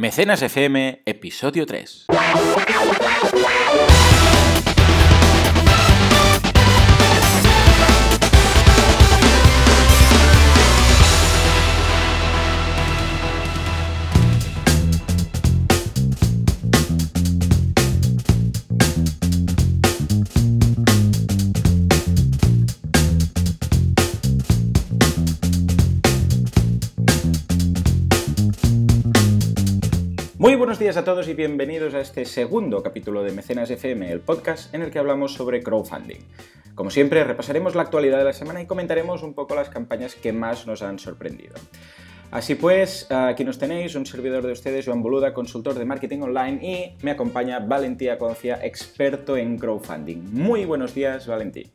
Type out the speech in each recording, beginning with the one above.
Mecenas FM, episodio 3. Días a todos y bienvenidos a este segundo capítulo de Mecenas FM, el podcast en el que hablamos sobre crowdfunding. Como siempre, repasaremos la actualidad de la semana y comentaremos un poco las campañas que más nos han sorprendido. Así pues, aquí nos tenéis, un servidor de ustedes, Joan Boluda, consultor de marketing online y me acompaña Valentía Concia, experto en crowdfunding. Muy buenos días, Valentí.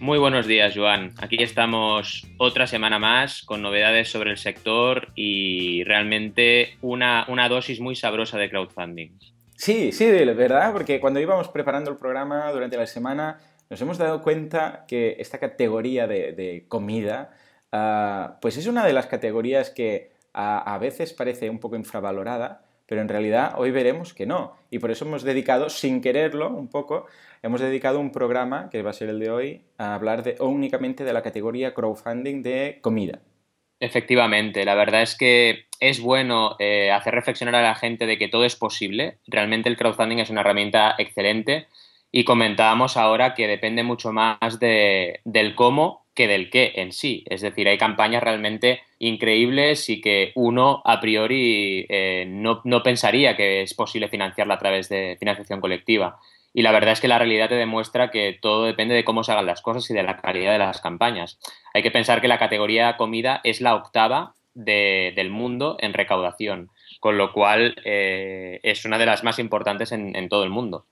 Muy buenos días, Joan. Aquí estamos otra semana más con novedades sobre el sector y realmente una, una dosis muy sabrosa de crowdfunding. Sí, sí, verdad, porque cuando íbamos preparando el programa durante la semana nos hemos dado cuenta que esta categoría de, comida, ah, pues es una de las categorías que a veces parece un poco infravalorada, pero en realidad hoy veremos que no. Y por eso hemos dedicado, sin quererlo un poco, hemos dedicado un programa, que va a ser el de hoy, a hablar de, únicamente de la categoría crowdfunding de comida. Efectivamente, la verdad es que es bueno eh, hacer reflexionar a la gente de que todo es posible. Realmente el crowdfunding es una herramienta excelente y comentábamos ahora que depende mucho más del cómo que del qué en sí. Es decir, hay campañas realmente increíbles y que uno a priori eh, no, no, pensaría que es posible financiarla a través de financiación colectiva. Y la verdad es que la realidad te demuestra que todo depende de cómo se hagan las cosas y de la calidad de las campañas. Hay que pensar que la categoría comida es la octava del mundo en recaudación, con lo cual eh, es una de las más importantes en todo el mundo.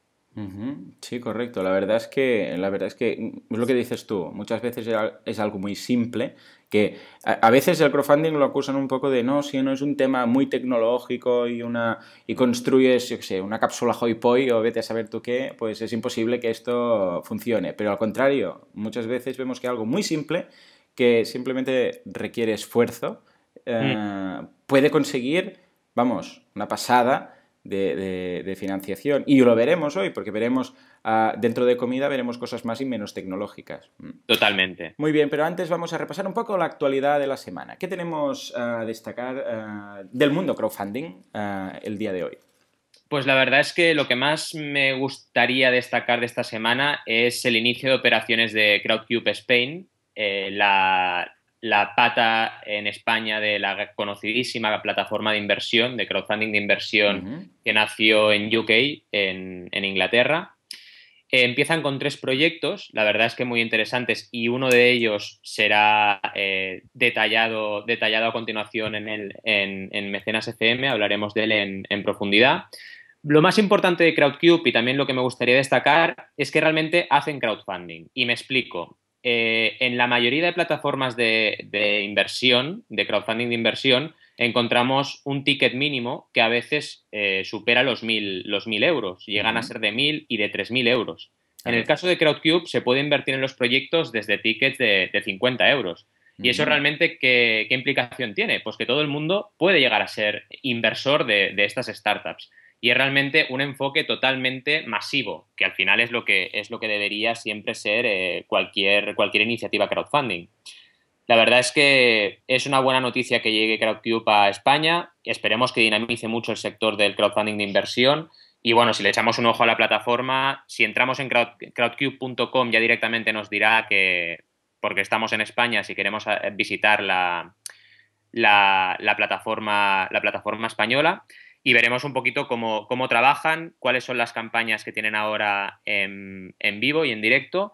Sí, correcto. La verdad es que, la verdad es que es lo que dices tú. Muchas veces es algo muy simple que a, veces el crowdfunding lo acusan un poco de no, si no es un tema muy tecnológico y una y construyes, yo qué sé, una cápsula hoi poi o vete a saber tú qué, pues es imposible que esto funcione. Pero al contrario, muchas veces vemos que algo muy simple que simplemente requiere esfuerzo eh, mm. puede conseguir, vamos, una pasada de, financiación. Y lo veremos hoy, porque veremos ah, dentro de comida, veremos cosas más y menos tecnológicas. Mm. Totalmente. Muy bien, pero antes vamos a repasar un poco la actualidad de la semana. ¿Qué tenemos a destacar ah, del mundo crowdfunding ah, el día de hoy? Pues la verdad es que lo que más me gustaría destacar de esta semana es el inicio de operaciones de Crowdcube Spain, eh, la, la pata en España de la conocidísima plataforma de inversión, de crowdfunding de inversión que nació en UK, en, Inglaterra. Eh, empiezan con tres proyectos, la verdad es que muy interesantes, y uno de ellos será eh, detallado, detallado a continuación en, el, en, Mecenas FM, hablaremos de él en, profundidad. Lo más importante de Crowdcube y también lo que me gustaría destacar es que realmente hacen crowdfunding. Y me explico. Eh, en la mayoría de plataformas de, inversión, de crowdfunding de inversión, encontramos un ticket mínimo que a veces eh, supera los 1.000 los mil euros, llegan a ser de 1.000 y de 3.000 euros. En el caso de Crowdcube se puede invertir en los proyectos desde tickets de, 50 euros. ¿Y eso realmente qué, implicación tiene? Pues que todo el mundo puede llegar a ser inversor de estas startups y es realmente un enfoque totalmente masivo, que al final es lo que, es lo que debería siempre ser eh, cualquier, cualquier iniciativa crowdfunding. La verdad es que es una buena noticia que llegue Crowdcube a España. Esperemos que dinamice mucho el sector del crowdfunding de inversión. Y bueno, si le echamos un ojo a la plataforma, si entramos en crowdcube.com ya directamente nos dirá que, porque estamos en España, si queremos eh, visitar la, la, la plataforma, la plataforma española y veremos un poquito cómo, cómo, trabajan, cuáles son las campañas que tienen ahora en, vivo y en directo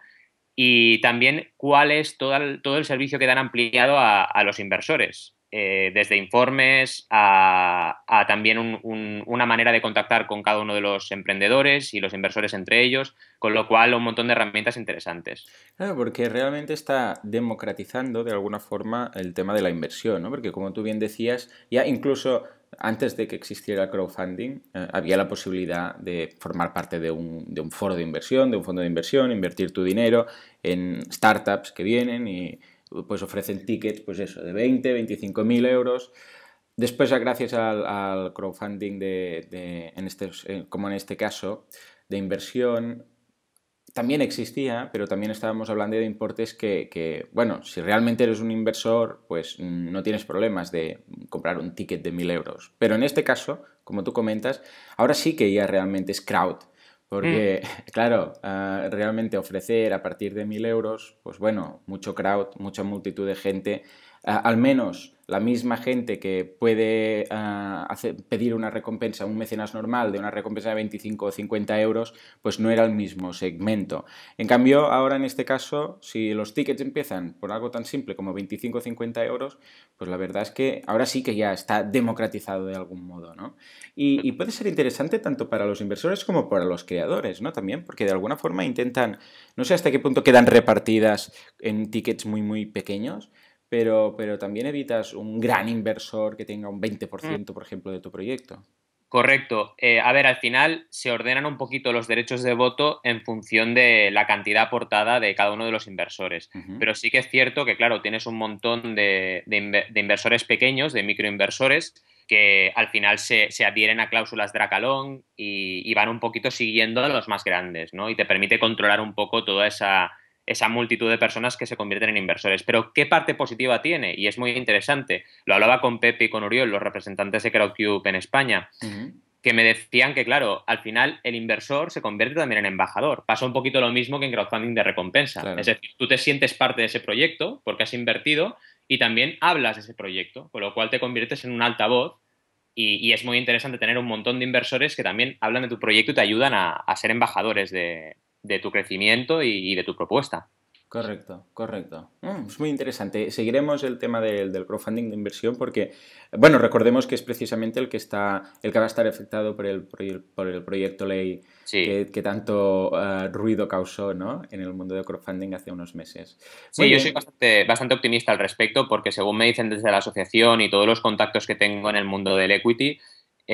y también cuál es todo el, todo el servicio que dan ampliado a, los inversores, eh, desde informes a, también una manera de contactar con cada uno de los emprendedores y los inversores entre ellos, con lo cual un montón de herramientas interesantes. Claro, porque realmente está democratizando de alguna forma el tema de la inversión, ¿no? Porque como tú bien decías, ya incluso antes de que existiera crowdfunding, eh, había la posibilidad de formar parte de un, de un, foro de inversión, de un fondo de inversión, invertir tu dinero en startups que vienen y pues ofrecen tickets, pues eso, de 20, 25 mil euros. después, gracias al, crowdfunding de, en este, como en este caso, de inversión, también existía, pero también estábamos hablando de importes que, bueno, si realmente eres un inversor, pues no tienes problemas de comprar un ticket de 1000 euros. Pero en este caso, como tú comentas, ahora sí que ya realmente es crowd. Porque, mm. claro, ah, realmente ofrecer a partir de 1000 euros, pues bueno, mucho crowd, mucha multitud de gente, al menos la misma gente que puede ah, pedir una recompensa, un mecenas normal de una recompensa de 25 o 50 euros, pues no era el mismo segmento. En cambio, ahora en este caso, si los tickets empiezan por algo tan simple como 25 o 50 euros, pues la verdad es que ahora sí que ya está democratizado de algún modo, ¿no? Y, y puede ser interesante tanto para los inversores como para los creadores, ¿no? También, porque de alguna forma intentan, no sé hasta qué punto quedan repartidas en tickets muy, muy pequeños, pero, pero también evitas un gran inversor que tenga un 20%, mm. por ejemplo, de tu proyecto. Correcto. Eh, a ver, al final se ordenan un poquito los derechos de voto en función de la cantidad aportada de cada uno de los inversores. Pero sí que es cierto que, claro, tienes un montón de, inversores pequeños, de microinversores, que al final se, adhieren a cláusulas Dracalón y, y, van un poquito siguiendo a los más grandes, ¿no? Y te permite controlar un poco toda esa, esa multitud de personas que se convierten en inversores. Pero ¿qué parte positiva tiene? Y es muy interesante. Lo hablaba con Pepe y con Uriol, los representantes de Crowdcube en España, que me decían que, claro, al final el inversor se convierte también en embajador. Pasa un poquito lo mismo que en crowdfunding de recompensa. Es decir, tú te sientes parte de ese proyecto porque has invertido y también hablas de ese proyecto, con lo cual te conviertes en un altavoz y, es muy interesante tener un montón de inversores que también hablan de tu proyecto y te ayudan a ser embajadores de, de tu crecimiento y, de tu propuesta. Correcto, correcto. Mm, es muy interesante. Seguiremos el tema del, crowdfunding de inversión porque, bueno, recordemos que es precisamente el que está, el que va a estar afectado por el, por el proyecto ley que, tanto eh, ruido causó ¿no? en el mundo del crowdfunding hace unos meses. sí, yo soy bastante, bastante optimista al respecto porque según me dicen desde la asociación y todos los contactos que tengo en el mundo del equity,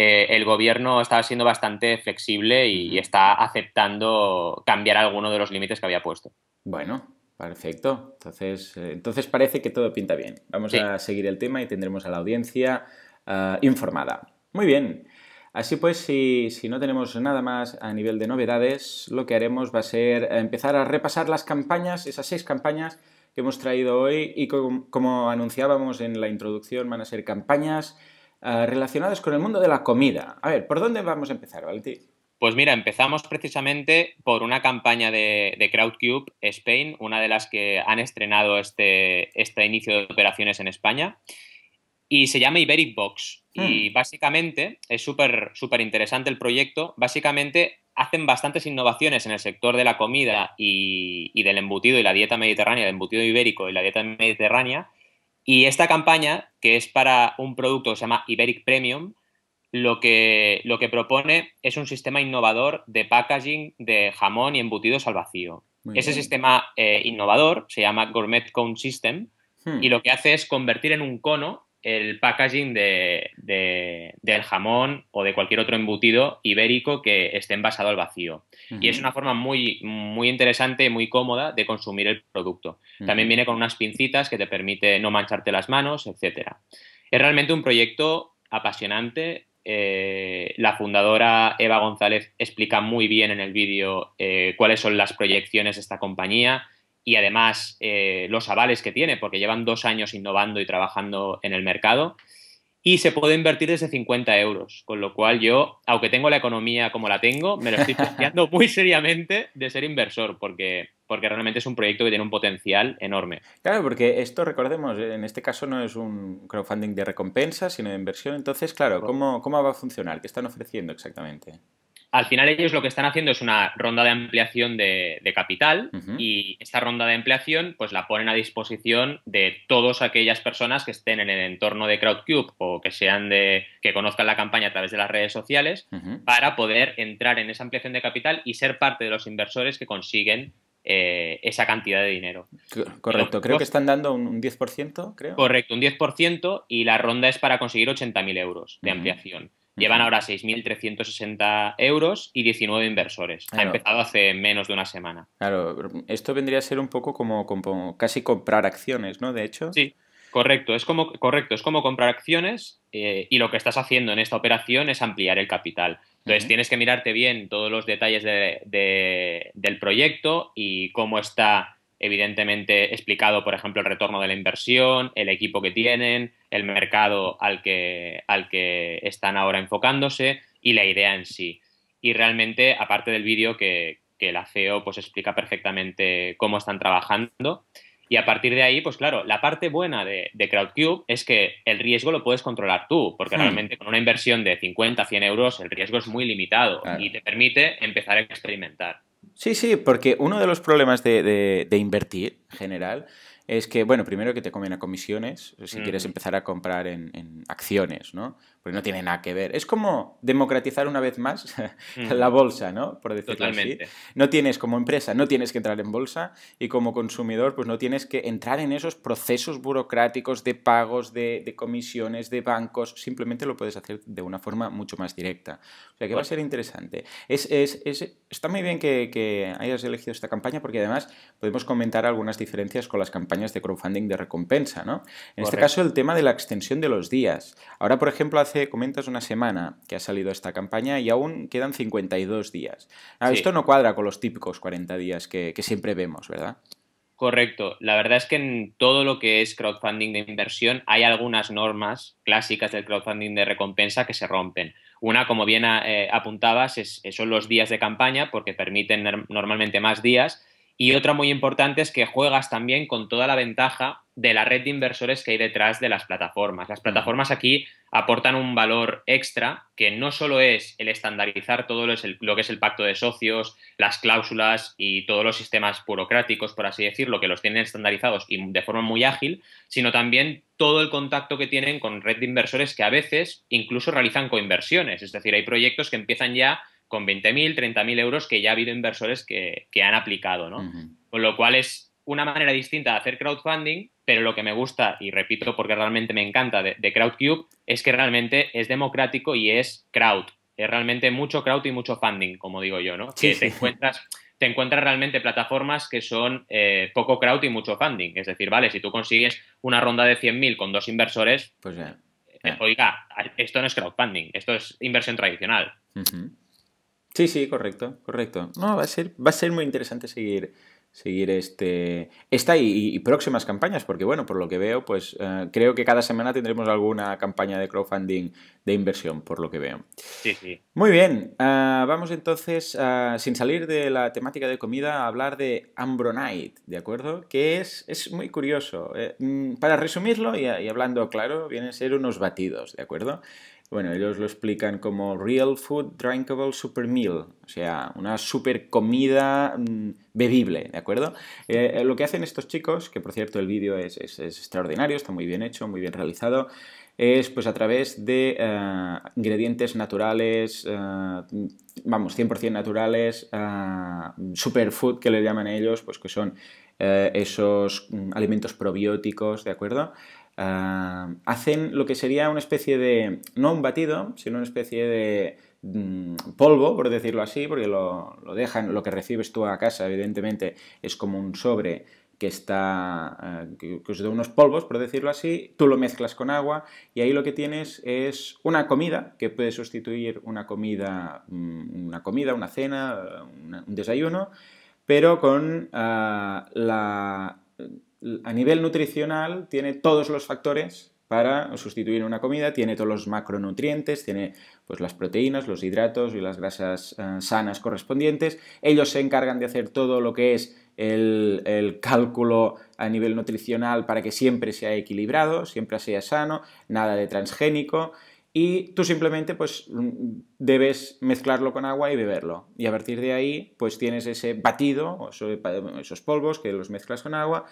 eh, el gobierno está siendo bastante flexible y, está aceptando cambiar alguno de los límites que había puesto. Bueno, perfecto. Entonces, eh, entonces parece que todo pinta bien. Vamos a seguir el tema y tendremos a la audiencia ah, informada. Muy bien. Así pues, si, no tenemos nada más a nivel de novedades, lo que haremos va a ser empezar a repasar las campañas, esas seis campañas que hemos traído hoy y como anunciábamos en la introducción, van a ser campañas eh, relacionadas con el mundo de la comida. A ver, ¿por dónde vamos a empezar, Valentín? Pues mira, empezamos precisamente por una campaña de, Crowdcube Spain, una de las que han estrenado este, este inicio de operaciones en España, y se llama Iberic Box. Y hmm. básicamente es súper súper interesante el proyecto. Básicamente hacen bastantes innovaciones en el sector de la comida y, y del embutido y la dieta mediterránea, el embutido ibérico y la dieta mediterránea, y esta campaña, que es para un producto que se llama Iberic Premium, lo que, lo que propone es un sistema innovador de packaging de jamón y embutidos al vacío. Ese sistema eh, innovador se llama Gourmet Cone System hmm. y lo que hace es convertir en un cono el packaging de, del jamón o de cualquier otro embutido ibérico que esté envasado al vacío. Y es una forma muy, muy interesante y muy cómoda de consumir el producto. También viene con unas pincitas que te permite no mancharte las manos, etc. Es realmente un proyecto apasionante. Eh, la fundadora Eva González explica muy bien en el vídeo eh, cuáles son las proyecciones de esta compañía y además eh, los avales que tiene, porque llevan dos años innovando y trabajando en el mercado. Y se puede invertir desde 50 euros, con lo cual yo, aunque tengo la economía como la tengo, me lo estoy planteando muy seriamente de ser inversor, porque, porque realmente es un proyecto que tiene un potencial enorme. Claro, porque esto, recordemos, en este caso no es un crowdfunding de recompensa, sino de inversión. Entonces, claro, ¿cómo, cómo va a funcionar? ¿Qué están ofreciendo exactamente? Al final ellos lo que están haciendo es una ronda de ampliación de, capital y esta ronda de ampliación pues la ponen a disposición de todas aquellas personas que estén en el entorno de Crowdcube o que sean de que conozcan la campaña a través de las redes sociales para poder entrar en esa ampliación de capital y ser parte de los inversores que consiguen eh, esa cantidad de dinero. Correcto, creo que están dando un 10%, creo. Correcto, un 10% y la ronda es para conseguir 80.000 euros de ampliación. Llevan ahora 6.360 euros y 19 inversores. Ha empezado hace menos de una semana. Claro, esto vendría a ser un poco como, casi comprar acciones, ¿no? De hecho. Sí. Correcto, es como, correcto, es como comprar acciones eh, y lo que estás haciendo en esta operación es ampliar el capital. Entonces tienes que mirarte bien todos los detalles del proyecto y cómo está evidentemente explicado, por ejemplo, el retorno de la inversión, el equipo que tienen, el mercado al que, al que están ahora enfocándose y la idea en sí. Y realmente, aparte del vídeo que, que la CEO pues explica perfectamente cómo están trabajando. Y a partir de ahí, pues claro, la parte buena de, CrowdCube es que el riesgo lo puedes controlar tú, porque hmm. realmente con una inversión de 50, 100 euros el riesgo es muy limitado y te permite empezar a experimentar. Sí, sí, porque uno de los problemas de, de invertir en general es que, bueno, primero que te comen a comisiones, si quieres empezar a comprar en, acciones, ¿no? No tiene nada que ver. Es como democratizar una vez más la bolsa, ¿no? Por decirlo así. No tienes, como empresa, no tienes que entrar en bolsa y como consumidor, pues no tienes que entrar en esos procesos burocráticos de pagos, de, comisiones, de bancos, simplemente lo puedes hacer de una forma mucho más directa. O sea que va a ser interesante. Es, es, es, está muy bien que, que hayas elegido esta campaña porque además podemos comentar algunas diferencias con las campañas de crowdfunding de recompensa, ¿no? En este caso, el tema de la extensión de los días. Ahora, por ejemplo, hace, comentas una semana que ha salido esta campaña y aún quedan 52 días. Ah, esto no cuadra con los típicos 40 días que, que siempre vemos, ¿verdad? Correcto. La verdad es que en todo lo que es crowdfunding de inversión hay algunas normas clásicas del crowdfunding de recompensa que se rompen. Una, como bien eh, apuntabas, es, son los días de campaña porque permiten normalmente más días y otra muy importante es que juegas también con toda la ventaja de la red de inversores que hay detrás de las plataformas. Las plataformas aquí aportan un valor extra que no solo es el estandarizar todo lo que es el pacto de socios, las cláusulas y todos los sistemas burocráticos, por así decirlo, que los tienen estandarizados y de forma muy ágil, sino también todo el contacto que tienen con red de inversores que a veces incluso realizan coinversiones. Es decir, hay proyectos que empiezan ya con 20.000, 30.000 euros que ya ha habido inversores que, han aplicado, ¿no? Con lo cual es una manera distinta de hacer crowdfunding, pero lo que me gusta, y repito porque realmente me encanta de, CrowdCube, es que realmente es democrático y es crowd. Es realmente mucho crowd y mucho funding, como digo yo, ¿no? que te encuentras te encuentras realmente plataformas que son eh, poco crowd y mucho funding. Es decir, vale, si tú consigues una ronda de 100.000 con dos inversores, pues ya. Eh, oiga, esto no es crowdfunding, esto es inversión tradicional. Sí, sí, correcto, correcto. No, va a ser, va a ser muy interesante seguir, seguir este, esta y, próximas campañas, porque bueno, por lo que veo, pues eh, creo que cada semana tendremos alguna campaña de crowdfunding de inversión, por lo que veo. Sí, sí. Muy bien, ah, vamos entonces, ah, sin salir de la temática de comida, a hablar de Ambronite, ¿de acuerdo? Que es, es muy curioso. Eh, mm, para resumirlo y, y hablando claro, vienen a ser unos batidos, ¿de acuerdo? Bueno, ellos lo explican como Real Food Drinkable Super Meal, o sea, una super comida mm, bebible, ¿de acuerdo? Eh, eh, lo que hacen estos chicos, que por cierto el vídeo es, extraordinario, está muy bien hecho, muy bien realizado, es pues a través de eh, ingredientes naturales, vamos, 100% naturales, superfood que le llaman ellos, pues que son esos mm, alimentos probióticos, ¿de acuerdo? Ah, hacen lo que sería una especie de, no un batido, sino una especie de mm, polvo, por decirlo así, porque lo, dejan, lo que recibes tú a casa, evidentemente, es como un sobre que está, eh, que, es de unos polvos, por decirlo así, tú lo mezclas con agua y ahí lo que tienes es una comida que puede sustituir una comida, mm, una comida, una cena, un desayuno, pero con ah, la a nivel nutricional tiene todos los factores para sustituir una comida, tiene todos los macronutrientes, tiene pues las proteínas, los hidratos y las grasas eh, sanas correspondientes. Ellos se encargan de hacer todo lo que es el, cálculo a nivel nutricional para que siempre sea equilibrado, siempre sea sano, nada de transgénico. Y tú simplemente pues debes mezclarlo con agua y beberlo. Y a partir de ahí pues tienes ese batido, esos polvos que los mezclas con agua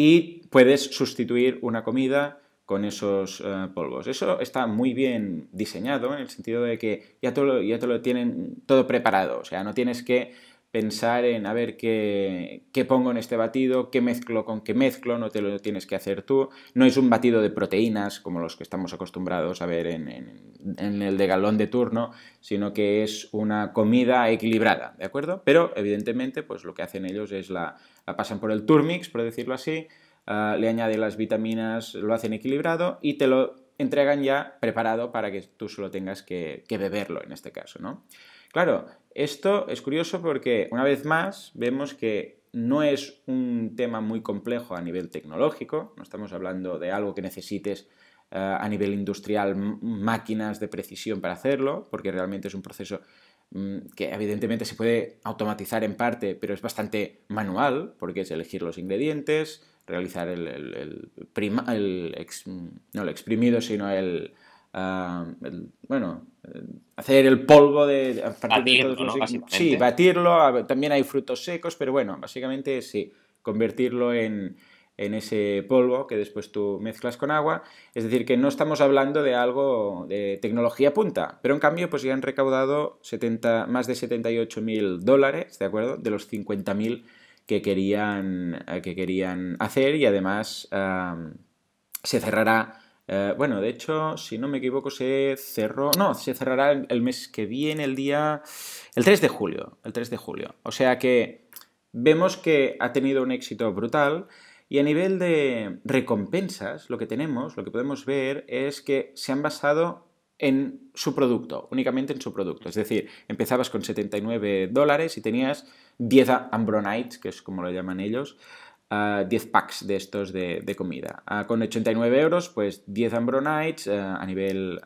y puedes sustituir una comida con esos eh, polvos. Eso está muy bien diseñado en el sentido de que ya te, lo, ya te lo tienen todo preparado, o sea, no tienes que pensar en a ver qué, qué, pongo en este batido, qué mezclo con qué mezclo, no te lo tienes que hacer tú. No es un batido de proteínas como los que estamos acostumbrados a ver en, en, el de galón de turno, sino que es una comida equilibrada, ¿de acuerdo? Pero evidentemente, pues lo que hacen ellos es la, la pasan por el turmix, por decirlo así, ah, le añaden las vitaminas, lo hacen equilibrado y te lo entregan ya preparado para que tú solo tengas que, que beberlo en este caso, ¿no? Claro, esto es curioso porque una vez más vemos que no es un tema muy complejo a nivel tecnológico, no estamos hablando de algo que necesites eh, a nivel industrial máquinas de precisión para hacerlo, porque realmente es un proceso mm, que evidentemente se puede automatizar en parte, pero es bastante manual, porque es elegir los ingredientes, realizar el, el, no el exprimido, sino el, ah, bueno, hacer el polvo de... batirlo, Sí, batirlo, también hay frutos secos, pero bueno, básicamente sí, convertirlo en, en ese polvo que después tú mezclas con agua. Es decir, que no estamos hablando de algo de tecnología punta, pero en cambio pues ya han recaudado 70, más de 78 mil dólares, ¿de acuerdo? De los 50 mil que querían, que querían hacer y además se cerrará... Eh, bueno, de hecho, si no me equivoco, se cerró. No, se cerrará el, mes que viene, el día. El 3 de julio. El 3 de julio. O sea que vemos que ha tenido un éxito brutal. Y a nivel de recompensas, lo que tenemos, lo que podemos ver es que se han basado en su producto, únicamente en su producto. Es decir, empezabas con 79 dólares y tenías 10 Ambronites, que es como lo llaman ellos, 10 ah, packs de estos de, comida. Ah, con 89 euros, pues 10 Ambronites ah, a nivel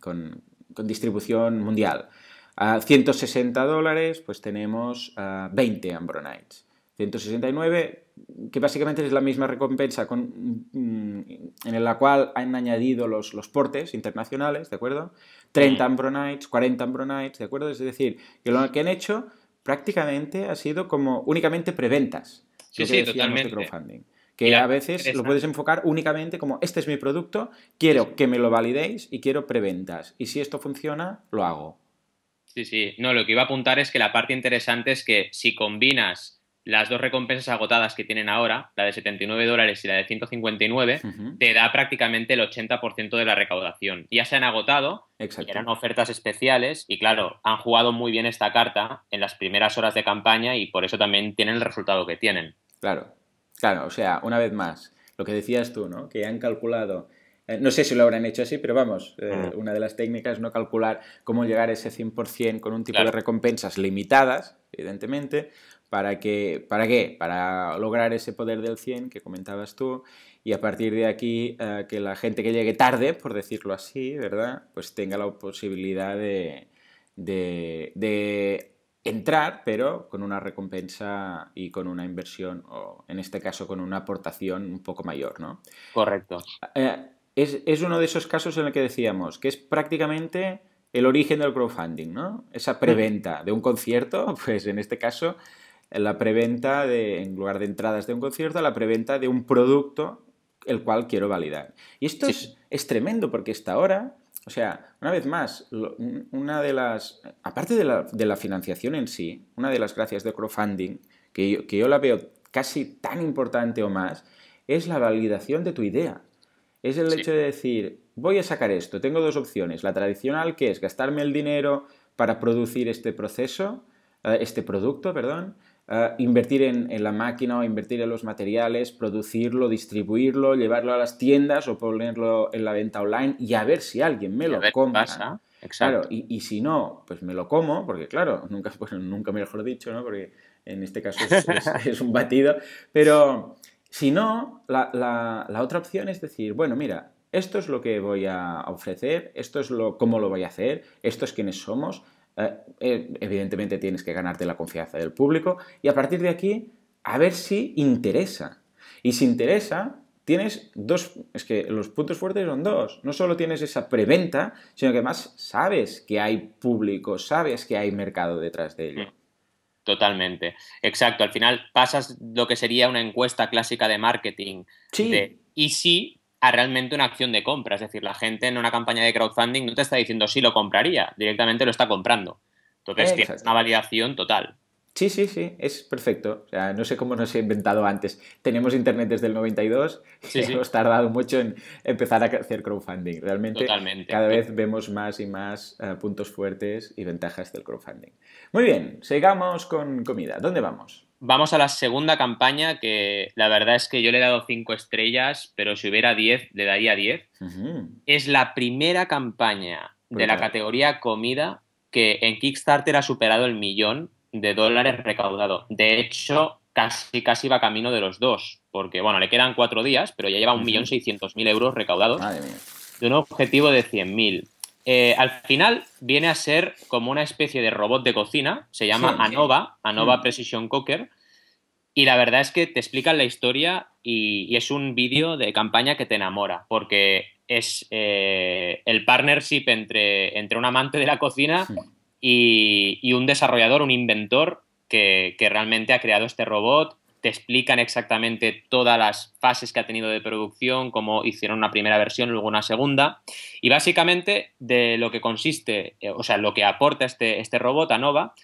con, con, distribución mundial. A 160 dólares, pues tenemos 20 Ambronites. 169, que básicamente es la misma recompensa con, mm, en la cual han añadido los, los portes internacionales, ¿de acuerdo? 30 Ambronites, 40 Ambronites, ¿de acuerdo? Es decir, que lo que han hecho prácticamente ha sido como únicamente preventas. Sí, sí, totalmente. Crowdfunding. Que a veces lo puedes enfocar únicamente como este es mi producto, quiero que me lo validéis y quiero preventas. Y si esto funciona, lo hago. Sí, sí. No, lo que iba a apuntar es que la parte interesante es que si combinas las dos recompensas agotadas que tienen ahora, la de 79 dólares y la de 159, te da prácticamente el 80% de la recaudación. Ya se han agotado, eran ofertas especiales y claro, han jugado muy bien esta carta en las primeras horas de campaña y por eso también tienen el resultado que tienen. Claro, claro, o sea, una vez más, lo que decías tú, ¿no? Que han calculado eh, no sé si lo habrán hecho así, pero vamos, eh, mm. una de las técnicas es no calcular cómo llegar a ese 100% con un tipo de recompensas limitadas, evidentemente, ¿Para, que, ¿Para qué? Para lograr ese poder del 100 que comentabas tú y a partir de aquí eh, que la gente que llegue tarde, por decirlo así, ¿verdad? Pues tenga la posibilidad de, de, entrar, pero con una recompensa y con una inversión, o en este caso con una aportación un poco mayor, ¿no? Correcto. Eh, es, es, uno de esos casos en el que decíamos que es prácticamente el origen del crowdfunding, ¿no? Esa preventa de un concierto, pues en este caso la preventa, de, en lugar de entradas de un concierto, la preventa de un producto el cual quiero validar. Y esto es, es, tremendo porque hasta ahora, o sea, una vez más, una de las, aparte de la, de la, financiación en sí, una de las gracias de crowdfunding, que yo, que yo la veo casi tan importante o más, es la validación de tu idea. Es el hecho de decir, voy a sacar esto, tengo dos opciones. La tradicional, que es gastarme el dinero para producir este proceso, eh, este producto, perdón, invertir en, la máquina o invertir en los materiales, producirlo, distribuirlo, llevarlo a las tiendas o ponerlo en la venta online y a ver si alguien me lo compra. Claro, y, si no, pues me lo como, porque claro, nunca, bueno, nunca mejor dicho, ¿no? Porque en este caso es, un batido. Pero si no, la, la, otra opción es decir, bueno, mira, esto es lo que voy a ofrecer, esto es lo, cómo lo voy a hacer, esto es quiénes somos, eh, eh, evidentemente tienes que ganarte la confianza del público y a partir de aquí a ver si interesa. Y si interesa, tienes dos, es que los puntos fuertes son dos. No solo tienes esa preventa, sino que además sabes que hay público, sabes que hay mercado detrás de ello. Totalmente. Exacto. Al final pasas lo que sería una encuesta clásica de marketing sí. y si a realmente una acción de compra. Es decir, la gente en una campaña de crowdfunding no te está diciendo si lo compraría, directamente lo está comprando. Entonces tienes una validación total. Sí, sí, sí, es perfecto. O sea, no sé cómo nos he inventado antes. Tenemos internet desde el 92 y hemos tardado mucho en empezar a hacer crowdfunding. Realmente cada vez vemos más y más eh, puntos fuertes y ventajas del crowdfunding. Muy bien, sigamos con comida. ¿Dónde vamos? Vamos a la segunda campaña, que la verdad es que yo le he dado 5 estrellas, pero si hubiera 10, le daría 10. Es la primera campaña de la categoría comida que en Kickstarter ha superado el millón de dólares recaudado. De hecho, casi, casi va camino de los dos, porque bueno, le quedan cuatro días, pero ya lleva un millón seiscientos mil euros recaudados de un objetivo de 100.000. Eh, al final viene a ser como una especie de robot de cocina, se llama Anova, Anova mm. Precision Cooker, y la verdad es que te explican la historia y, es un vídeo de campaña que te enamora, porque es eh, el partnership entre, entre un amante de la cocina y, un desarrollador, un inventor que, que, realmente ha creado este robot. Te explican exactamente todas las fases que ha tenido de producción, cómo hicieron una primera versión, luego una segunda. Y básicamente de lo que consiste, eh, o sea, lo que aporta este, este robot, Nova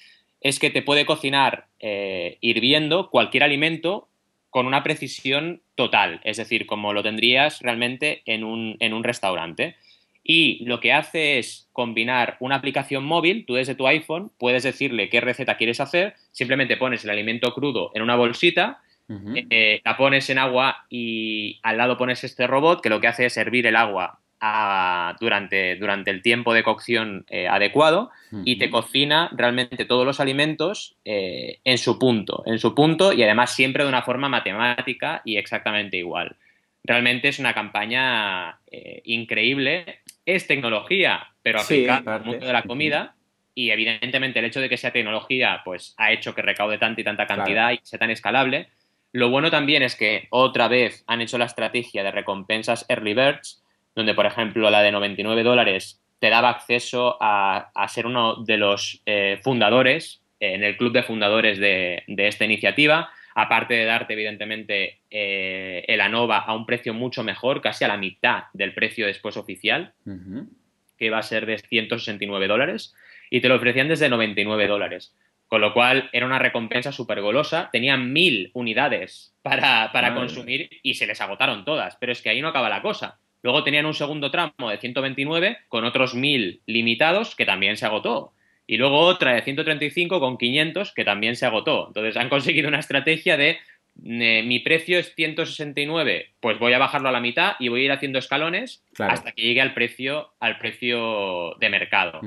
es que te puede cocinar eh, hirviendo cualquier alimento con una precisión total, es decir, como lo tendrías realmente en un, en un restaurante. Y lo que hace es combinar una aplicación móvil, tú desde tu iPhone puedes decirle qué receta quieres hacer, simplemente pones el alimento crudo en una bolsita, eh, la pones en agua y al lado pones este robot que lo que hace es hervir el agua durante, durante el tiempo de cocción eh, adecuado y te cocina realmente todos los alimentos eh, en su punto, en su punto y además siempre de una forma matemática y exactamente igual. Realmente es una campaña eh, increíble, es tecnología, pero aplicada al mundo de la comida. Y evidentemente el hecho de que sea tecnología pues ha hecho que recaude tanta y tanta cantidad y sea tan escalable. Lo bueno también es que otra vez han hecho la estrategia de recompensas early birds, donde, por ejemplo, la de 99 dólares te daba acceso a, ser uno de los eh, fundadores en el club de fundadores de, esta iniciativa, aparte de darte, evidentemente, eh, el ANOVA a un precio mucho mejor, casi a la mitad del precio después oficial, que iba a ser de 169 dólares, y te lo ofrecían desde 99 dólares. Con lo cual era una recompensa súper golosa. Tenían mil unidades para, para consumir y se les agotaron todas. Pero es que ahí no acaba la cosa. Luego tenían un segundo tramo de 129 con otros 1000 limitados que también se agotó. Y luego otra de 135 con 500 que también se agotó. Entonces han conseguido una estrategia de eh, mi precio es 169, pues voy a bajarlo a la mitad y voy a ir haciendo escalones hasta que llegue al precio, al precio de mercado.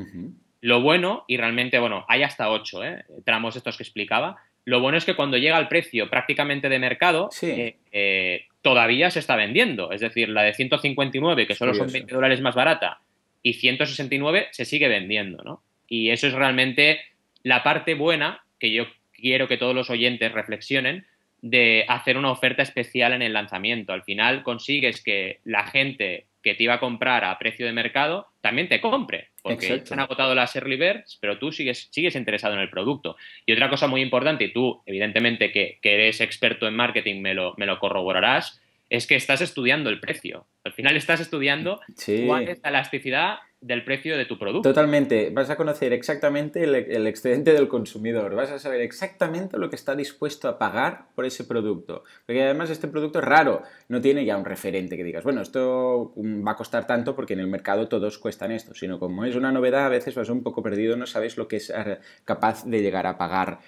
Lo bueno, y realmente, bueno, hay hasta 8 ¿eh? tramos estos que explicaba, lo bueno es que cuando llega al precio prácticamente de mercado, eh, todavía se está vendiendo. Es decir, la de 159, que solo son 20 dólares más barata, y 169 se sigue vendiendo, ¿no? Y eso es realmente la parte buena que yo quiero que todos los oyentes reflexionen de hacer una oferta especial en el lanzamiento. Al final consigues que la gente que te iba a comprar a precio de mercado también te compre, porque se han agotado las early birds, pero tú sigues, sigues interesado en el producto. Y otra cosa muy importante, y tú evidentemente que, que eres experto en marketing me lo, me lo corroborarás, es que estás estudiando el precio. Al final estás estudiando cuál es la elasticidad del precio de tu producto. Totalmente. Vas a conocer exactamente el, excedente del consumidor. Vas a saber exactamente lo que está dispuesto a pagar por ese producto. Porque además este producto es raro. No tiene ya un referente que digas, bueno, esto va a costar tanto porque en el mercado todos cuestan esto. Sino como es una novedad, a veces vas un poco perdido, no sabes lo que es eh, capaz de llegar a pagar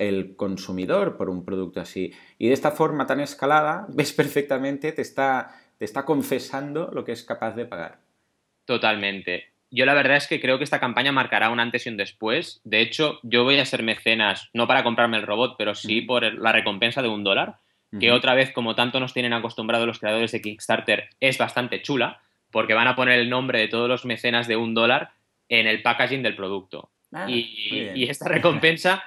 el consumidor por un producto así. Y de esta forma tan escalada, ves perfectamente, te está, te está confesando lo que es capaz de pagar. Totalmente. Yo la verdad es que creo que esta campaña marcará un antes y un después. De hecho, yo voy a ser mecenas, no para comprarme el robot, pero sí por la recompensa de un dólar, que otra vez, como tanto nos tienen acostumbrados los creadores de Kickstarter, es bastante chula, porque van a poner el nombre de todos los mecenas de un dólar en el packaging del producto. Ah, y, esta recompensa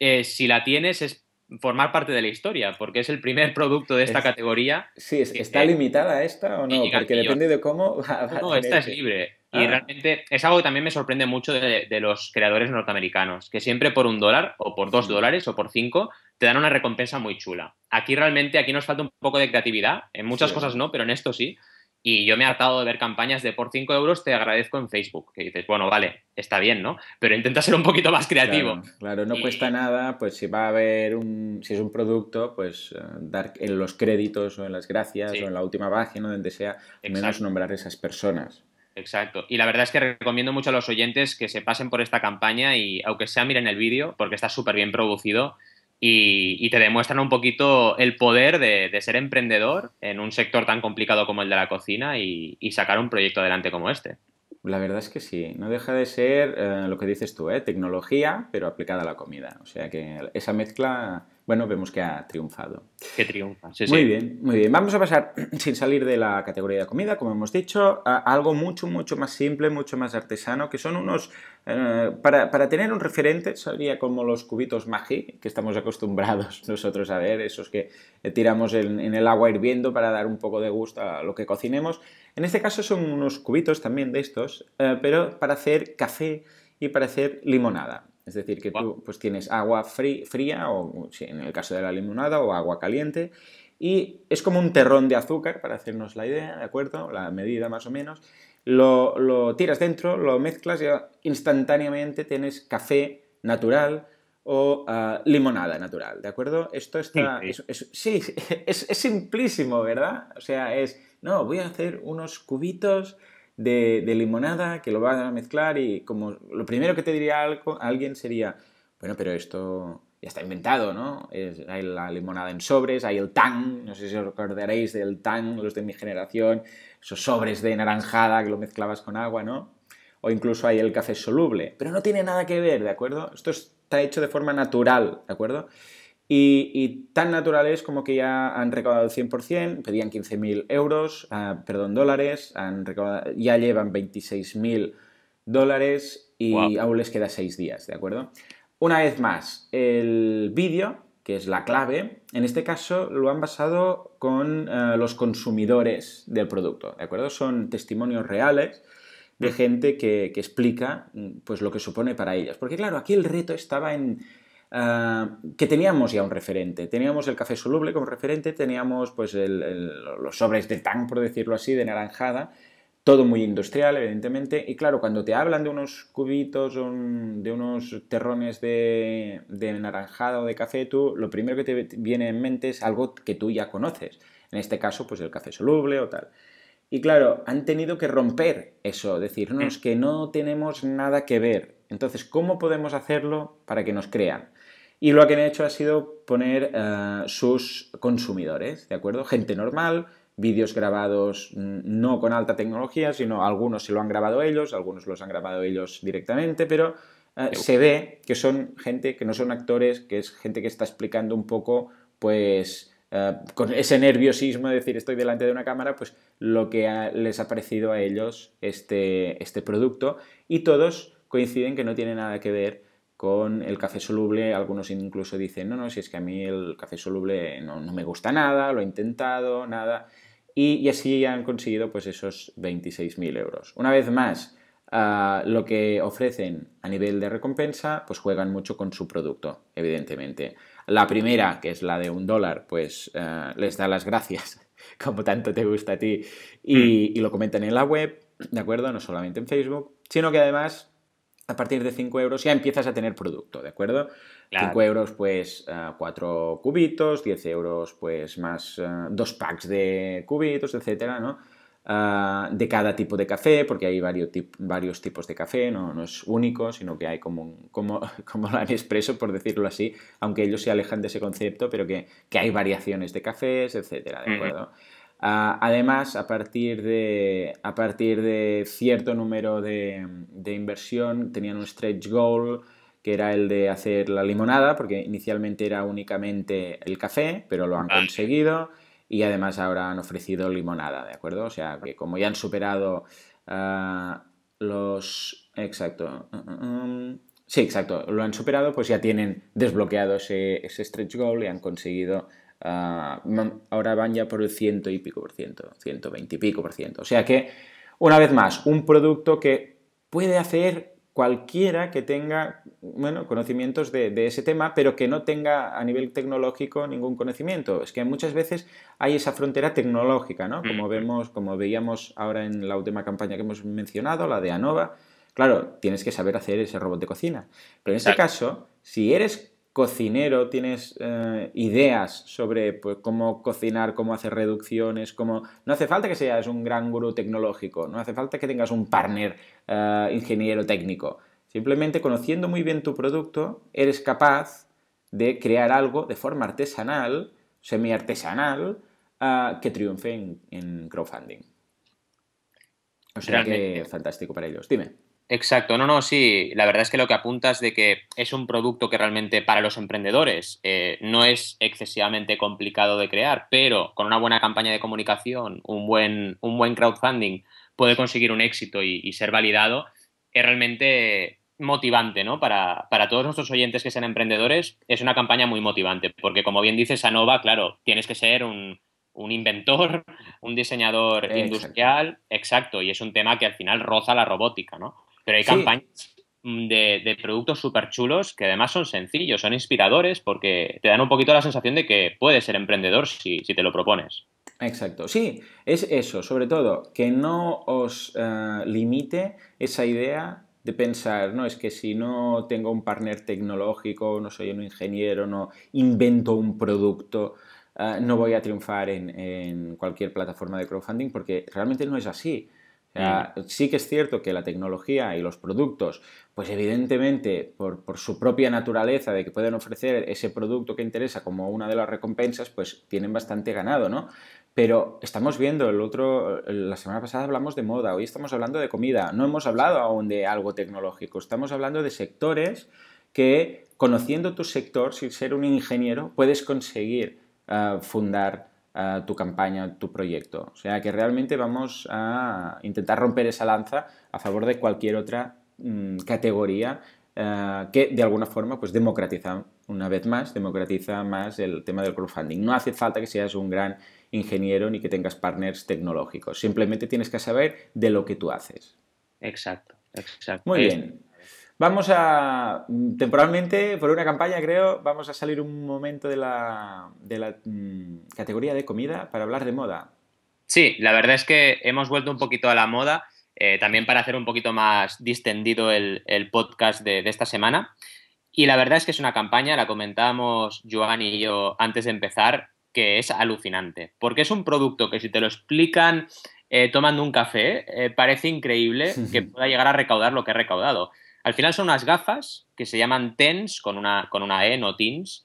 eh, si la tienes, es formar parte de la historia, porque es el primer producto de esta categoría. Sí, ¿está limitada esta o no? Porque depende de cómo... no, esta es libre. Y ah. realmente es algo que también me sorprende mucho de, los creadores norteamericanos, que siempre por un dólar, o por dos dólares, o por cinco, te dan una recompensa muy chula. Aquí realmente, aquí nos falta un poco de creatividad, en muchas cosas no, pero en esto sí. Y yo me he hartado de ver campañas de por 5 euros te agradezco en Facebook. Que dices, bueno, vale, está bien, ¿no? Pero intenta ser un poquito más creativo. Claro, no cuesta nada, pues si va a haber un, si es un producto, pues eh, dar en los créditos o en las gracias o en la última página, donde sea, al menos nombrar a esas personas. Exacto. Y la verdad es que recomiendo mucho a los oyentes que se pasen por esta campaña y aunque sea miren el vídeo, porque está súper bien producido, y, te demuestran un poquito el poder de, ser emprendedor en un sector tan complicado como el de la cocina y sacar un proyecto adelante como este. La verdad es que sí, no deja de ser eh, lo que dices tú, ¿eh? tecnología, pero aplicada a la comida. O sea que esa mezcla, bueno, vemos que ha triunfado. Que triunfa, sí, Muy bien, muy bien. Vamos a pasar, sin salir de la categoría de comida, como hemos dicho, a algo mucho, mucho más simple, mucho más artesano, que son unos, eh, para, para, tener un referente, sería como los cubitos Magi, que estamos acostumbrados nosotros a ver, esos que tiramos en, en el agua hirviendo para dar un poco de gusto a lo que cocinemos. En este caso son unos cubitos también de estos, eh, pero para hacer café y para hacer limonada. Es decir, que tú pues tienes agua fría, o en el caso de la limonada, o agua caliente, y es como un terrón de azúcar, para hacernos la idea, ¿de acuerdo? La medida más o menos. Lo, tiras dentro, lo mezclas y instantáneamente tienes café natural o ah, limonada natural, ¿de acuerdo? Esto está... sí, es, es simplísimo, ¿verdad? O sea, es no, voy a hacer unos cubitos de, limonada que lo van a mezclar y como lo primero que te diría algo, alguien sería, bueno, pero esto ya está inventado, ¿no? hay la limonada en sobres, hay el tang, no sé si os recordaréis del tang, los de mi generación, esos sobres de naranjada que lo mezclabas con agua, ¿no? O incluso hay el café soluble, pero no tiene nada que ver, ¿de acuerdo? Esto está hecho de forma natural, ¿de acuerdo? Y, tan naturales como que ya han recaudado el 100%, pedían 15.000 euros, ah, perdón, dólares, han ya llevan 26.000 dólares y aún les queda 6 días, ¿de acuerdo? Una vez más, el vídeo, que es la clave, en este caso lo han basado con ah, los consumidores del producto, ¿de acuerdo? Son testimonios reales de mm. gente que, que explica pues, lo que supone para ellos. Porque claro, aquí el reto estaba en Ah, que teníamos ya un referente. Teníamos el café soluble como referente, teníamos pues los sobres de tan, por decirlo así, de naranjada, todo muy industrial, evidentemente. Y claro, cuando te hablan de unos cubitos, de unos terrones de, de naranjada o de café, tú lo primero que te viene en mente es algo que tú ya conoces. En este caso, pues el café soluble o tal. Y claro, han tenido que romper eso, decirnos que no tenemos nada que ver. Entonces, ¿cómo podemos hacerlo para que nos crean? Y lo que han hecho ha sido poner eh, sus consumidores, ¿de acuerdo? Gente normal, vídeos grabados mm, no con alta tecnología, sino algunos se lo han grabado ellos, algunos los han grabado ellos directamente, pero eh, se ve que son gente que no son actores, que es gente que está explicando un poco, pues, eh, con ese nerviosismo de decir estoy delante de una cámara, pues lo que les ha parecido a ellos este, este producto y todos coinciden que no tiene nada que ver con el café soluble, algunos incluso dicen, no, no, si es que a mí el café soluble no, me gusta nada, lo he intentado, nada, y, así han conseguido pues esos 26.000 euros. Una vez más, ah, lo que ofrecen a nivel de recompensa, pues juegan mucho con su producto, evidentemente. La primera, que es la de un dólar, pues ah, les da las gracias, como tanto te gusta a ti, y, mm. y lo comentan en la web, ¿de acuerdo? No solamente en Facebook, sino que además a partir de 5 euros ya empiezas a tener producto, ¿de acuerdo? 5 euros, pues 4 cubitos, 10 euros, pues más 2 packs de cubitos, etcétera, ¿no? Ah, de cada tipo de café, porque hay varios, varios tipos de café, no, no, es único, sino que hay como, como, como la expreso, por decirlo así, aunque ellos se alejan de ese concepto, pero que, que hay variaciones de cafés, etcétera, ¿de acuerdo? Además, a partir, de, a partir de cierto número de, inversión, tenían un stretch goal que era el de hacer la limonada, porque inicialmente era únicamente el café, pero lo han conseguido y además ahora han ofrecido limonada, ¿de acuerdo? O sea, que como ya han superado ah, los... Exacto. Um, sí, exacto. Lo han superado, pues ya tienen desbloqueado ese, ese stretch goal y han conseguido Ah, ahora van ya por el ciento y pico por ciento, 120 y pico por ciento. O sea que, una vez más, un producto que puede hacer cualquiera que tenga bueno, conocimientos de, ese tema, pero que no tenga a nivel tecnológico ningún conocimiento. Es que muchas veces hay esa frontera tecnológica, ¿no? Como vemos, como veíamos ahora en la última campaña que hemos mencionado, la de ANOVA. Claro, tienes que saber hacer ese robot de cocina. Pero en este caso, si eres cocinero, tienes eh, ideas sobre pues, cómo cocinar, cómo hacer reducciones, cómo... No hace falta que seas un gran gurú tecnológico, no hace falta que tengas un partner eh, ingeniero técnico. Simplemente conociendo muy bien tu producto, eres capaz de crear algo de forma artesanal, semi-artesanal, ah, que triunfe en, crowdfunding. O sea que fantástico para ellos. Dime. Exacto, no, no, sí. La verdad es que lo que apuntas de que es un producto que realmente para los emprendedores eh, no es excesivamente complicado de crear, pero con una buena campaña de comunicación, un buen, un buen crowdfunding puede conseguir un éxito y, ser validado, es realmente motivante, ¿no? Para, todos nuestros oyentes que sean emprendedores, es una campaña muy motivante, porque como bien dices, Anova, claro, tienes que ser un, inventor, un diseñador industrial, exacto, y es un tema que al final roza la robótica, ¿no? Pero hay campañas mm, de, productos súper chulos que además son sencillos, son inspiradores porque te dan un poquito la sensación de que puedes ser emprendedor si, te lo propones. Exacto, sí, es eso, sobre todo, que no os eh, limite esa idea de pensar, no, es que si no tengo un partner tecnológico, no soy un ingeniero, no invento un producto, eh, no voy a triunfar en, cualquier plataforma de crowdfunding, porque realmente no es así. Sí que es cierto que la tecnología y los productos, pues evidentemente por, su propia naturaleza de que pueden ofrecer ese producto que interesa como una de las recompensas, pues tienen bastante ganado, ¿no? Pero estamos viendo, el otro, la semana pasada hablamos de moda, hoy estamos hablando de comida, no hemos hablado aún de algo tecnológico, estamos hablando de sectores que conociendo tu sector, sin ser un ingeniero, puedes conseguir ah, fundar tu campaña, tu proyecto. O sea que realmente vamos a intentar romper esa lanza a favor de cualquier otra mm, categoría eh, que de alguna forma pues democratiza, una vez más, democratiza más el tema del crowdfunding. No hace falta que seas un gran ingeniero ni que tengas partners tecnológicos, simplemente tienes que saber de lo que tú haces. Exacto, exacto. Muy bien. Vamos a, temporalmente, por una campaña creo, vamos a salir un momento de la, de la mm, categoría de comida para hablar de moda. Sí, la verdad es que hemos vuelto un poquito a la moda, eh, también para hacer un poquito más distendido el, podcast de, esta semana. Y la verdad es que es una campaña, la comentábamos Joan y yo antes de empezar, que es alucinante, porque es un producto que si te lo explican eh, tomando un café, eh, parece increíble que pueda llegar a recaudar lo que ha recaudado. Al final son unas gafas que se llaman TENS, con una, con una E, no TINS,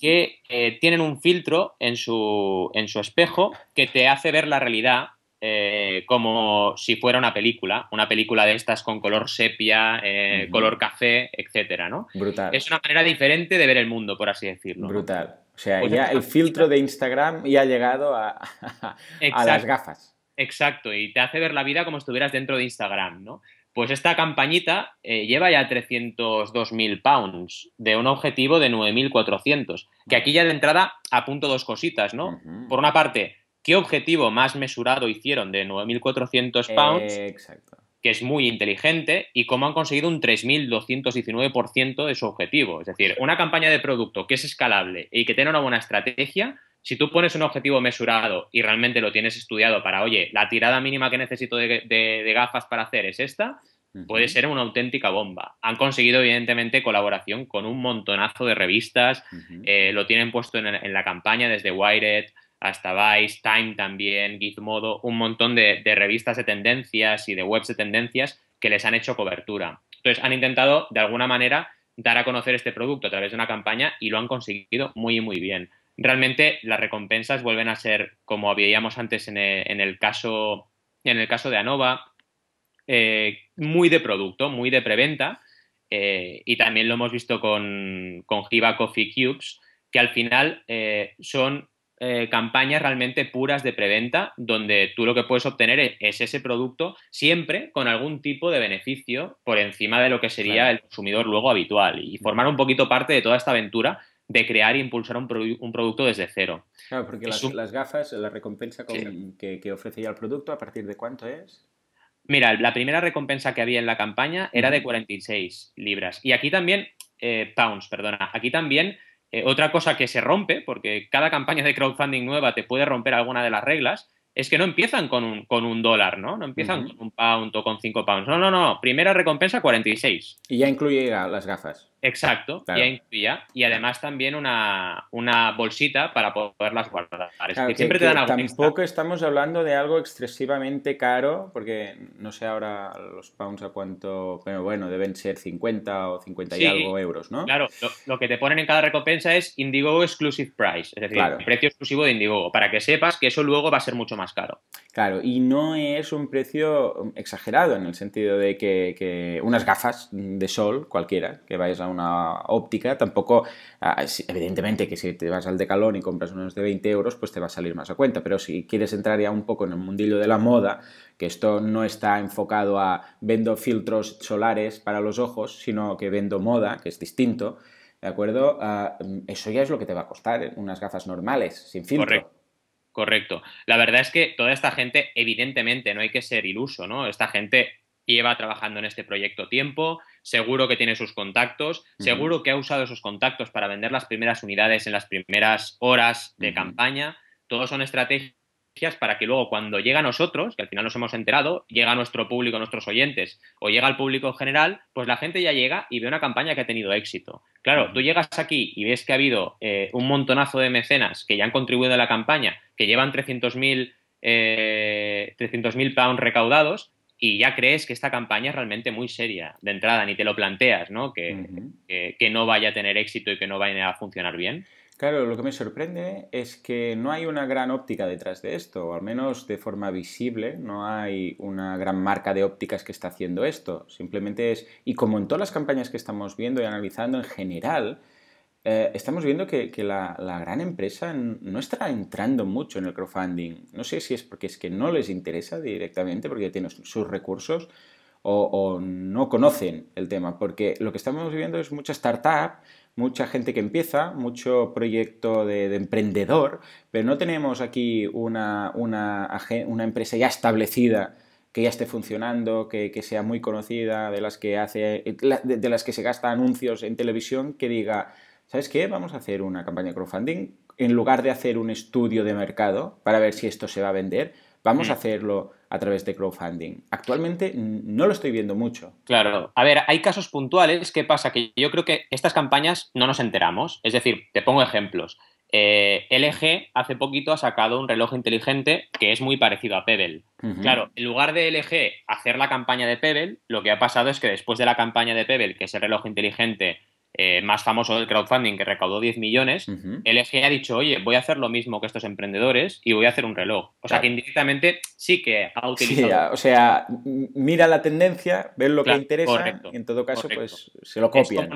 que eh, tienen un filtro en su, en su espejo que te hace ver la realidad eh, como si fuera una película, una película de estas con color sepia, eh, color café, etcétera, ¿no? Brutal. Es una manera diferente de ver el mundo, por así decirlo. Brutal. O sea, pues ya el filtro de Instagram ya ha llegado a, a las gafas. Exacto, y te hace ver la vida como si estuvieras dentro de Instagram, ¿no? Pues esta campañita eh, lleva ya 302.000 pounds de un objetivo de 9.400. Que aquí ya de entrada apunto dos cositas, ¿no? Por una parte, ¿qué objetivo más mesurado hicieron de 9.400 pounds? exacto. Que es muy inteligente y cómo han conseguido un 3.219% de su objetivo. Es decir, una campaña de producto que es escalable y que tiene una buena estrategia, si tú pones un objetivo mesurado y realmente lo tienes estudiado para, oye, la tirada mínima que necesito de, gafas para hacer es esta, puede ser una auténtica bomba. Han conseguido, evidentemente, colaboración con un montonazo de revistas, eh, lo tienen puesto en, la campaña desde Wired hasta Vice, Time también, Gizmodo, un montón de, de revistas de tendencias y de webs de tendencias que les han hecho cobertura. Entonces, han intentado, de alguna manera, dar a conocer este producto a través de una campaña y lo han conseguido muy, muy bien realmente las recompensas vuelven a ser, como veíamos antes en el, caso, en el caso de Anova, eh, muy de producto, muy de preventa. Eh, y también lo hemos visto con, con Coffee Cubes, que al final eh, son campañas realmente puras de preventa, donde tú lo que puedes obtener es ese producto siempre con algún tipo de beneficio por encima de lo que sería el consumidor luego habitual y formar un poquito parte de toda esta aventura de crear e impulsar un, producto desde cero. Claro, porque las, gafas, la recompensa que, ofrece ya el producto, ¿a partir de cuánto es? Mira, la primera recompensa que había en la campaña era de 46 libras. Y aquí también, eh, pounds, perdona, aquí también eh, otra cosa que se rompe, porque cada campaña de crowdfunding nueva te puede romper alguna de las reglas, es que no empiezan con un, con un dólar, ¿no? No empiezan con un pound o con cinco pounds. No, no, no. Primera recompensa 46. Y ya incluye las gafas. Exacto, ya incluía. Y además también una, una bolsita para poderlas guardar. siempre te dan algo Tampoco estamos hablando de algo excesivamente caro, porque no sé ahora los pounds a cuánto, pero bueno, deben ser 50 o 50 y algo euros, ¿no? Claro, lo, que te ponen en cada recompensa es Indiegogo Exclusive Price, es decir, el precio exclusivo de Indiegogo, para que sepas que eso luego va a ser mucho más caro. Claro, y no es un precio exagerado en el sentido de que, que unas gafas de sol, cualquiera, que vayas a una óptica, tampoco, ah, evidentemente que si te vas al decalón y compras unos de 20 euros, pues te va a salir más a cuenta, pero si quieres entrar ya un poco en el mundillo de la moda, que esto no está enfocado a vendo filtros solares para los ojos, sino que vendo moda, que es distinto, ¿de acuerdo? Ah, eso ya es lo que te va a costar, unas gafas normales, sin filtro. Correcto. La verdad es que toda esta gente, evidentemente, no hay que ser iluso, ¿no? Esta gente lleva trabajando en este proyecto tiempo, seguro que tiene sus contactos, seguro que ha usado esos contactos para vender las primeras unidades en las primeras horas de campaña. Todos son estrategias para que luego cuando llega a nosotros, que al final nos hemos enterado, llega a nuestro público, a nuestros oyentes, o llega al público en general, pues la gente ya llega y ve una campaña que ha tenido éxito. Claro, tú llegas aquí y ves que ha habido eh, un montonazo de mecenas que ya han contribuido a la campaña, que llevan 300.000 eh, pounds recaudados, y ya crees que esta campaña es realmente muy seria de entrada, ni te lo planteas, ¿no? Que, que no vaya a tener éxito y que no vaya a funcionar bien. Claro, lo que me sorprende es que no hay una gran óptica detrás de esto, o al menos de forma visible, no hay una gran marca de ópticas que está haciendo esto. Simplemente es, y como en todas las campañas que estamos viendo y analizando en general, eh, estamos viendo que, la, gran empresa no está entrando mucho en el crowdfunding. No sé si es porque es que no les interesa directamente, porque tienen sus recursos, o, no conocen el tema, porque lo que estamos viendo es mucha startup mucha gente que empieza, mucho proyecto de, emprendedor, pero no tenemos aquí una, empresa ya establecida que ya esté funcionando, que, sea muy conocida, de las que hace, de, las que se gasta anuncios en televisión, que diga, ¿sabes qué? Vamos a hacer una campaña de crowdfunding. En lugar de hacer un estudio de mercado para ver si esto se va a vender, vamos a mm. hacerlo a través de crowdfunding. Actualmente no lo estoy viendo mucho. Claro. A ver, hay casos puntuales. ¿Qué pasa? Que yo creo que estas campañas no nos enteramos. Es decir, te pongo ejemplos. Eh, LG hace poquito ha sacado un reloj inteligente que es muy parecido a Pebble. Claro, en lugar de LG hacer la campaña de Pebble, lo que ha pasado es que después de la campaña de Pebble, que es el reloj inteligente eh, más famoso del crowdfunding que recaudó 10 millones, LG ha dicho, oye, voy a hacer lo mismo que estos emprendedores y voy a hacer un reloj. O sea que indirectamente sí que ha utilizado. o sea, mira la tendencia, ve lo que interesa y en todo caso, pues se lo copian.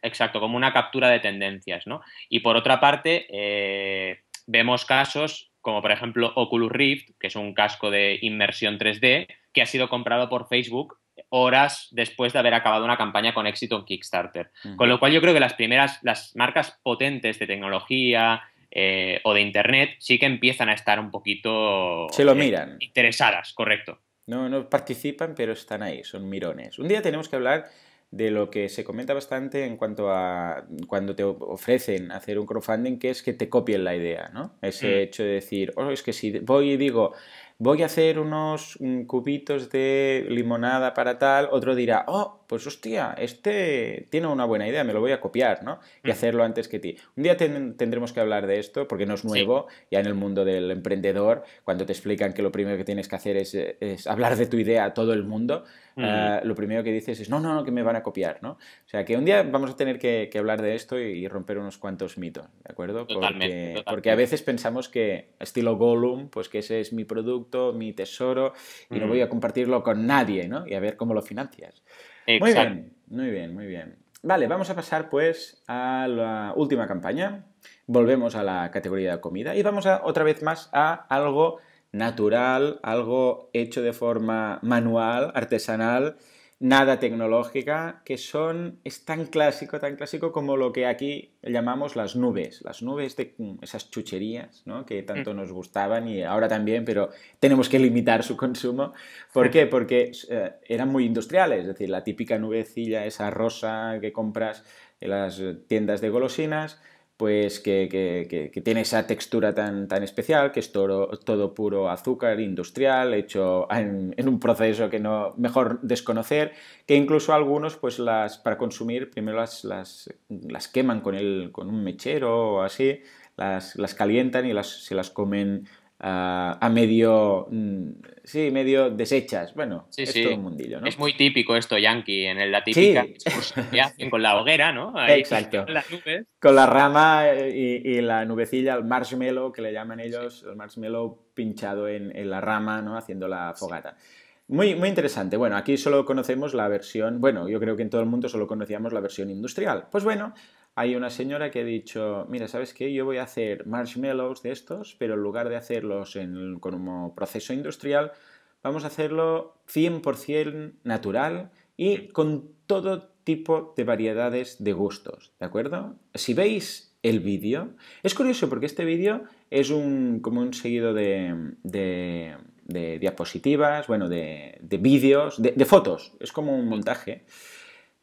exacto, como una captura de tendencias, ¿no? Y por otra parte, eh, vemos casos como por ejemplo Oculus Rift, que es un casco de inmersión 3D, que ha sido comprado por Facebook horas después de haber acabado una campaña con éxito en Kickstarter. Con lo cual yo creo que las primeras, las marcas potentes de tecnología eh, o de Internet sí que empiezan a estar un poquito... Se lo eh, miran. interesadas, correcto. No, no participan, pero están ahí, son mirones. Un día tenemos que hablar de lo que se comenta bastante en cuanto a cuando te ofrecen hacer un crowdfunding, que es que te copien la idea, ¿no? Ese mm. hecho de decir, oh, es que si voy y digo, voy a hacer unos mm, cubitos de limonada para tal, otro dirá, oh, pues hostia, este tiene una buena idea, me lo voy a copiar, ¿no? Y hacerlo antes que ti. Un día tendremos que hablar de esto, porque no es nuevo, ya en el mundo del emprendedor, cuando te explican que lo primero que tienes que hacer es, es hablar de tu idea a todo el mundo, eh, lo primero que dices es, no, no, no, que me van a copiar, ¿no? O sea, que un día vamos a tener que, hablar de esto y, romper unos cuantos mitos, ¿de acuerdo? Porque, porque a veces pensamos que estilo Gollum, pues que ese es mi producto, mi tesoro, y no voy a compartirlo con nadie, ¿no? Y a ver cómo lo financias. Muy bien, muy bien, muy bien. Vale, vamos a pasar pues a la última campaña. Volvemos a la categoría de comida y vamos a, otra vez más a algo natural, algo hecho de forma manual, artesanal nada tecnológica, que son, es tan clásico, tan clásico como lo que aquí llamamos las nubes, las nubes de mm, esas chucherías, ¿no? Que tanto mm. nos gustaban y ahora también, pero tenemos que limitar su consumo. ¿Por qué? Porque eh, eran muy industriales, es decir, la típica nubecilla, esa rosa que compras en las tiendas de golosinas, pues que, tiene esa textura tan, tan especial, que es todo, todo puro azúcar industrial, hecho en, un proceso que no mejor desconocer, que incluso algunos, pues las para consumir, primero las, las, las queman con, el, con un mechero o así, las, las calientan y las, se las comen a medio, mm, sí, medio deshechas. Bueno, es todo un mundillo, ¿no? Es muy típico esto, Yankee, en la típica con la hoguera, ¿no? Exacto. Con, la rama y, la nubecilla, el marshmallow, que le llaman ellos, el marshmallow pinchado en, la rama, ¿no? Haciendo la fogata. Muy, muy interesante. Bueno, aquí solo conocemos la versión, bueno, yo creo que en todo el mundo solo conocíamos la versión industrial. Pues bueno, hay una señora que ha dicho, mira, ¿sabes qué? Yo voy a hacer marshmallows de estos, pero en lugar de hacerlos en, como proceso industrial, vamos a hacerlo 100% natural y con todo tipo de variedades de gustos, ¿de acuerdo? Si veis el vídeo, es curioso porque este vídeo es un, como un seguido de, de, diapositivas, bueno, de, de vídeos, de fotos, es como un montaje,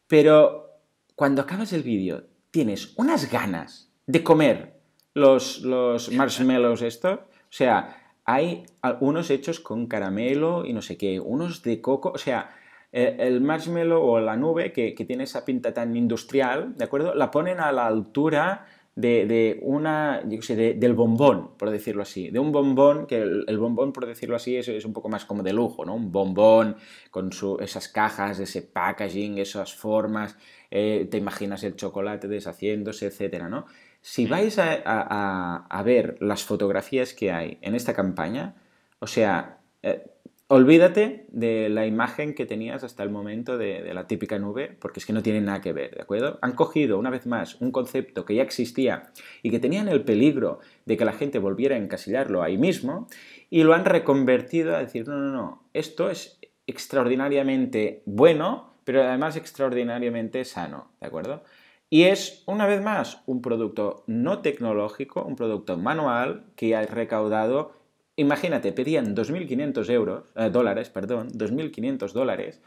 pero cuando acabas el vídeo tienes unas ganas de comer los, los marshmallows estos. O sea, hay unos hechos con caramelo y no sé qué, unos de coco, o sea, eh, el marshmallow o la nube que, tiene esa pinta tan industrial, ¿de acuerdo? La ponen a la altura de, una, yo sé, del bombón, por decirlo así, de un bombón, que el, bombón, por decirlo así, es, es, un poco más como de lujo, ¿no? Un bombón con su, esas cajas, ese packaging, esas formas, eh, te imaginas el chocolate deshaciéndose, etcétera, ¿no? Si vais a, ver las fotografías que hay en esta campaña, o sea, eh, olvídate de la imagen que tenías hasta el momento de, la típica nube, porque es que no tiene nada que ver, ¿de acuerdo? Han cogido, una vez más, un concepto que ya existía y que tenían el peligro de que la gente volviera a encasillarlo ahí mismo, y lo han reconvertido a decir, no, no, no, esto es extraordinariamente bueno, pero además extraordinariamente sano, ¿de acuerdo? Y es, una vez más, un producto no tecnológico, un producto manual que ha recaudado, imagínate, pedían 2.500 euros, eh, dólares, perdón, 2.500 dólares,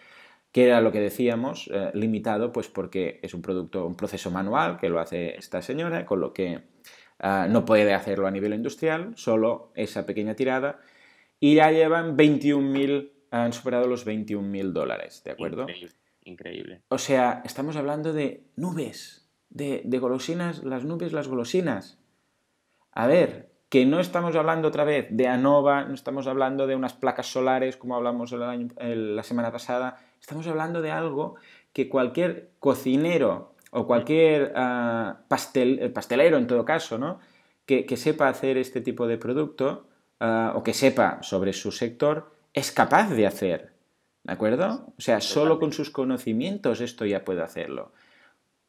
que era lo que decíamos, eh, limitado, pues porque es un producto, un proceso manual que lo hace esta señora, con lo que eh, no puede hacerlo a nivel industrial, solo esa pequeña tirada, y ya llevan 21.000, han superado los 21.000 dólares, ¿de acuerdo? O sea, estamos hablando de nubes, de, golosinas, las nubes, las golosinas. A ver, que no estamos hablando otra vez de ANOVA, no estamos hablando de unas placas solares como hablamos la semana pasada, estamos hablando de algo que cualquier cocinero o cualquier ah, pastel, eh, pastelero en todo caso, ¿no? que, sepa hacer este tipo de producto ah, o que sepa sobre su sector, es capaz de hacer. ¿De acuerdo? O sea, solo con sus conocimientos esto ya puede hacerlo.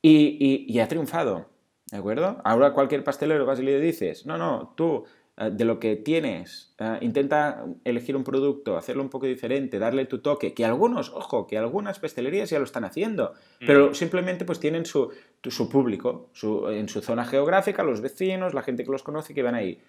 Y, ha triunfado. ¿De acuerdo? Ahora cualquier pastelero vas y le dices, no, no, tú eh, de lo que tienes, eh, intenta elegir un producto, hacerlo un poco diferente, darle tu toque, que algunos, ojo, que algunas pastelerías ya lo están haciendo, pero simplemente pues tienen su, su público, su, en su zona geográfica, los vecinos, la gente que los conoce que van ahí.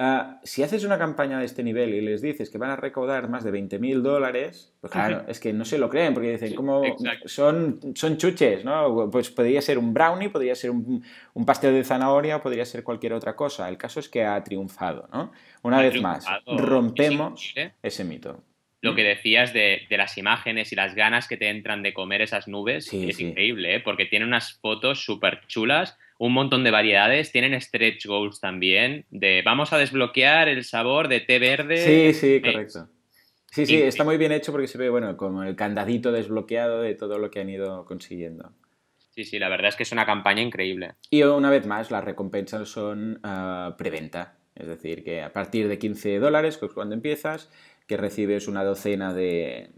Ah, si haces una campaña de este nivel y les dices que van a recaudar más de 20.000 dólares, pues claro, es que no se lo creen, porque dicen, como son, son chuches, ¿no? Pues podría ser un brownie, podría ser un, pastel de zanahoria, podría ser cualquier otra cosa. El caso es que ha triunfado, ¿no? Una vez más, rompemos ese mito. Lo que decías de, las imágenes y las ganas que te entran de comer esas nubes es increíble, ¿eh? porque tiene unas fotos súper chulas un montón de variedades. Tienen stretch goals también, de vamos a desbloquear el sabor de té verde. Sí, sí, correcto. Sí, sí, está muy bien hecho porque se ve, bueno, como el candadito desbloqueado de todo lo que han ido consiguiendo. Sí, sí, la verdad es que es una campaña increíble. Y una vez más, las recompensas son uh, preventa. Es decir, que a partir de 15 dólares, que es cuando empiezas, que recibes una docena de,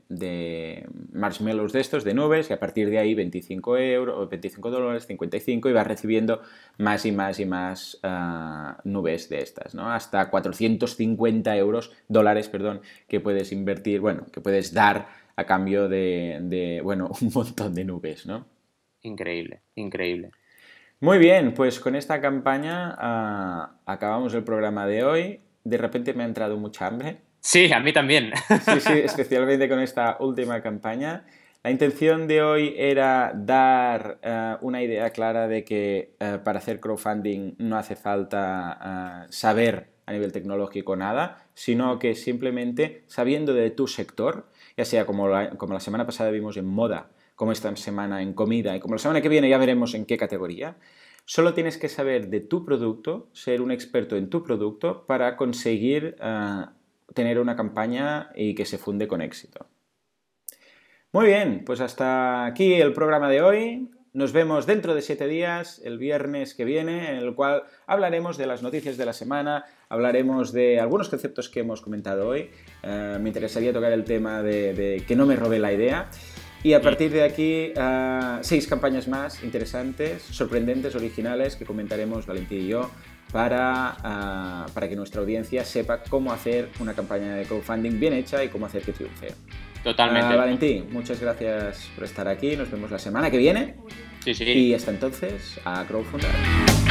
marshmallows de estos, de nubes, y a partir de ahí 25 euros, 25 dólares, 55, y vas recibiendo más y más y más ah, nubes de estas, ¿no? Hasta 450 euros, dólares, perdón, que puedes invertir, bueno, que puedes dar a cambio de, bueno, un montón de nubes, ¿no? Increíble, increíble. Muy bien, pues con esta campaña ah, acabamos el programa de hoy. De repente me ha entrado mucha hambre Sí, a mí también. Sí, sí, especialmente con esta última campaña. La intención de hoy era dar eh, una idea clara de que eh, para hacer crowdfunding no hace falta eh, saber a nivel tecnológico nada, sino que simplemente sabiendo de tu sector, ya sea como como la semana pasada vimos en moda, como esta semana en comida y como la semana que viene ya veremos en qué categoría, solo tienes que saber de tu producto, ser un experto en tu producto para conseguir tener una campaña y que se funde con éxito. Muy bien, pues hasta aquí el programa de hoy. Nos vemos dentro de siete días, el viernes que viene, en el cual hablaremos de las noticias de la semana, hablaremos de algunos conceptos que hemos comentado hoy. Eh, me interesaría tocar el tema de, que no me robe la idea. Y a partir de aquí, eh, seis campañas más interesantes, sorprendentes, originales, que comentaremos Valentín y yo para, eh, para que nuestra audiencia sepa cómo hacer una campaña de crowdfunding bien hecha y cómo hacer que triunfe. Totalmente. Uh, Valentín, muchas gracias por estar aquí. Nos vemos la semana que viene. Sí, sí. Y hasta entonces, a Crowdfundar.